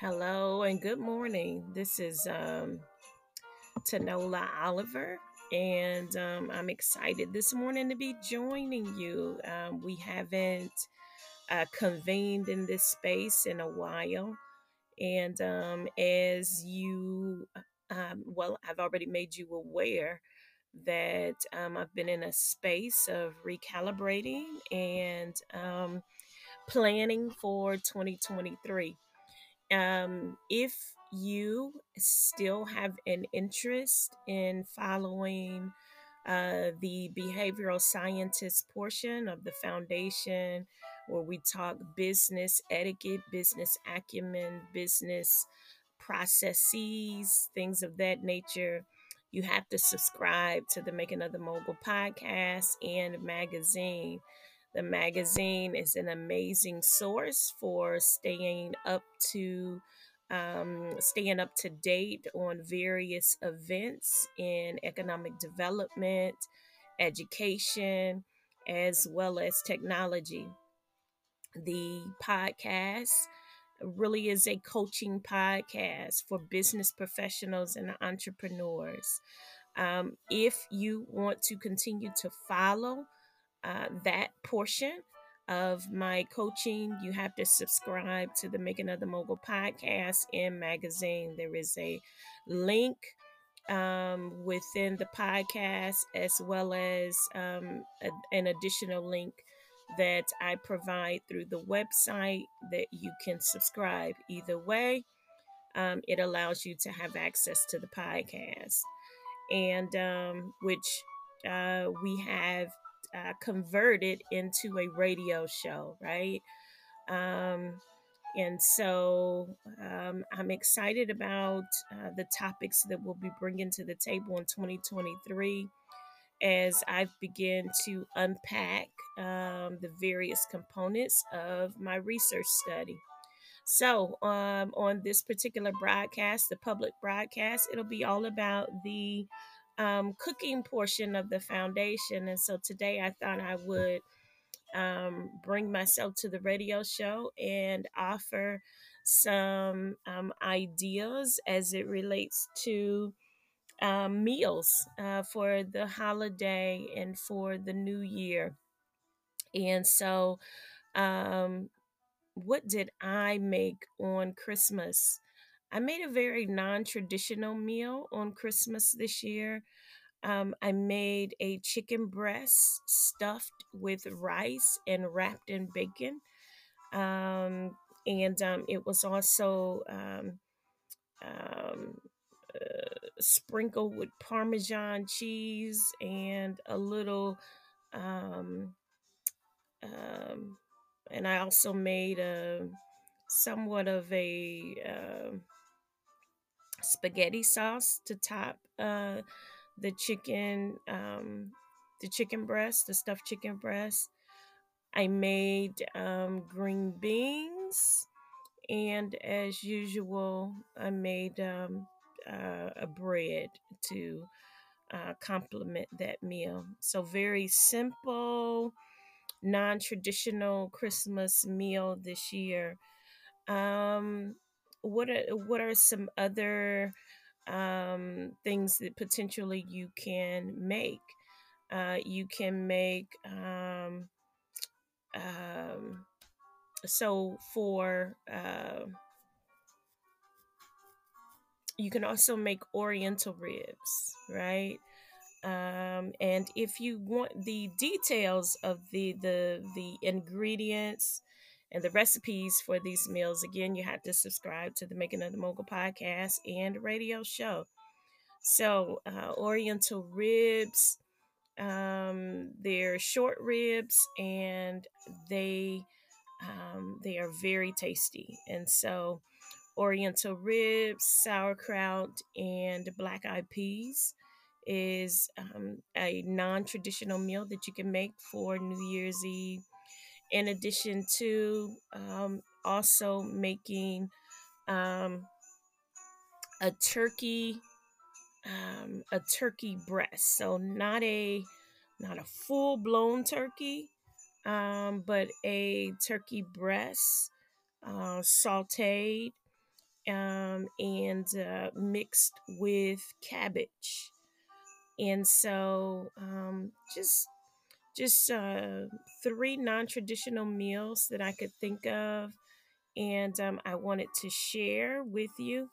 Hello and good morning. This is um, Tanola Oliver, and um, I'm excited this morning to be joining you. Um, we haven't uh, convened in this space in a while, and um, as you, um, well, I've already made you aware that um, I've been in a space of recalibrating and um, planning for 2023 um, if you still have an interest in following uh, the behavioral scientist portion of the foundation, where we talk business etiquette, business acumen, business processes, things of that nature, you have to subscribe to the Making of the Mogul podcast and magazine. The magazine is an amazing source for staying up to um, staying up to date on various events in economic development, education, as well as technology. The podcast really is a coaching podcast for business professionals and entrepreneurs. Um, if you want to continue to follow uh, that portion of my coaching, you have to subscribe to the Making of the Mogul podcast and magazine. There is a link um, within the podcast, as well as um, a, an additional link that I provide through the website that you can subscribe. Either way, um, it allows you to have access to the podcast, and um, which uh, we have uh, converted into a radio show, right? Um, and so um, I'm excited about uh, the topics that we'll be bringing to the table in 2023 as I begin to unpack um, the various components of my research study. So, um, on this particular broadcast, the public broadcast, it'll be all about the um, cooking portion of the foundation. And so today I thought I would um, bring myself to the radio show and offer some um, ideas as it relates to um, meals uh, for the holiday and for the new year. And so, um, what did I make on Christmas? I made a very non traditional meal on Christmas this year. Um, I made a chicken breast stuffed with rice and wrapped in bacon. Um, and um, it was also um, um, uh, sprinkled with Parmesan cheese and a little. Um, and I also made a somewhat of a uh, spaghetti sauce to top uh, the chicken, um, the chicken breast, the stuffed chicken breast. I made um, green beans, and as usual, I made um, uh, a bread to uh, complement that meal. So very simple, non-traditional Christmas meal this year. Um, what are what are some other um, things that potentially you can make? Uh, you can make um, um, so for uh, you can also make oriental ribs right um, and if you want the details of the the the ingredients and the recipes for these meals again you have to subscribe to the making of the mogul podcast and radio show. So uh, oriental ribs um, they're short ribs and they um, they are very tasty. And so oriental ribs sauerkraut and black eyed peas is um, a non-traditional meal that you can make for new year's eve in addition to um, also making um, a turkey um, a turkey breast so not a not a full blown turkey um, but a turkey breast uh, sauteed um, and uh, mixed with cabbage. And so, um, just just uh, three non-traditional meals that I could think of, and um, I wanted to share with you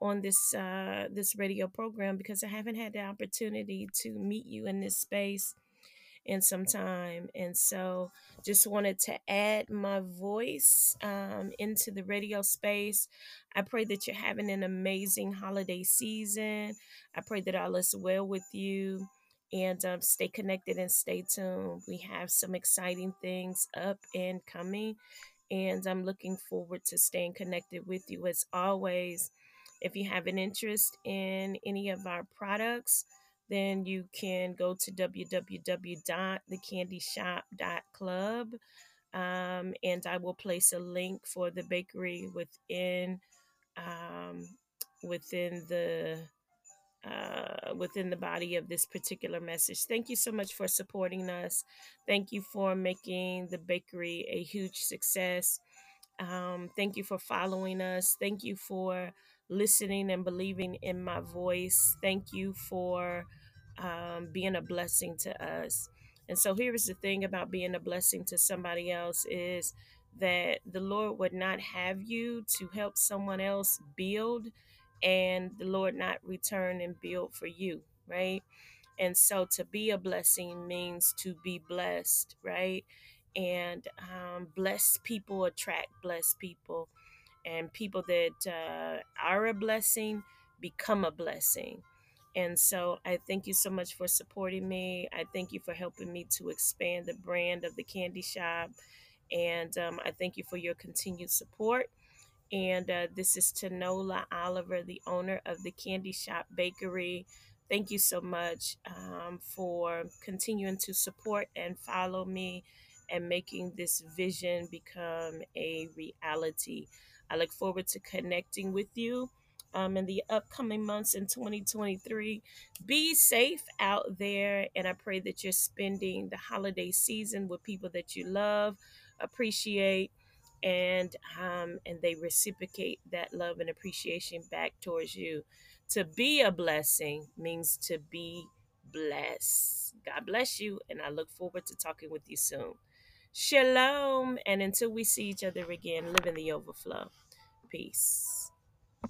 on this uh, this radio program because I haven't had the opportunity to meet you in this space in some time. And so just wanted to add my voice um, into the radio space. I pray that you're having an amazing holiday season. I pray that all is well with you. And um, stay connected and stay tuned. We have some exciting things up and coming. And I'm looking forward to staying connected with you as always. If you have an interest in any of our products, then you can go to www.thecandyshop.club um, and I will place a link for the bakery within um, within the uh, within the body of this particular message. Thank you so much for supporting us. Thank you for making the bakery a huge success. Um, thank you for following us. Thank you for listening and believing in my voice. Thank you for um, being a blessing to us. And so here is the thing about being a blessing to somebody else is that the Lord would not have you to help someone else build and the Lord not return and build for you, right? And so to be a blessing means to be blessed, right? And um, blessed people attract blessed people, and people that uh, are a blessing become a blessing. And so I thank you so much for supporting me. I thank you for helping me to expand the brand of the candy shop. And um, I thank you for your continued support. And uh, this is Tanola Oliver, the owner of the Candy Shop Bakery. Thank you so much um, for continuing to support and follow me and making this vision become a reality. I look forward to connecting with you um, in the upcoming months in 2023. Be safe out there, and I pray that you're spending the holiday season with people that you love, appreciate, and um, and they reciprocate that love and appreciation back towards you. To be a blessing means to be blessed. God bless you, and I look forward to talking with you soon. Shalom, and until we see each other again, live in the overflow. Peace.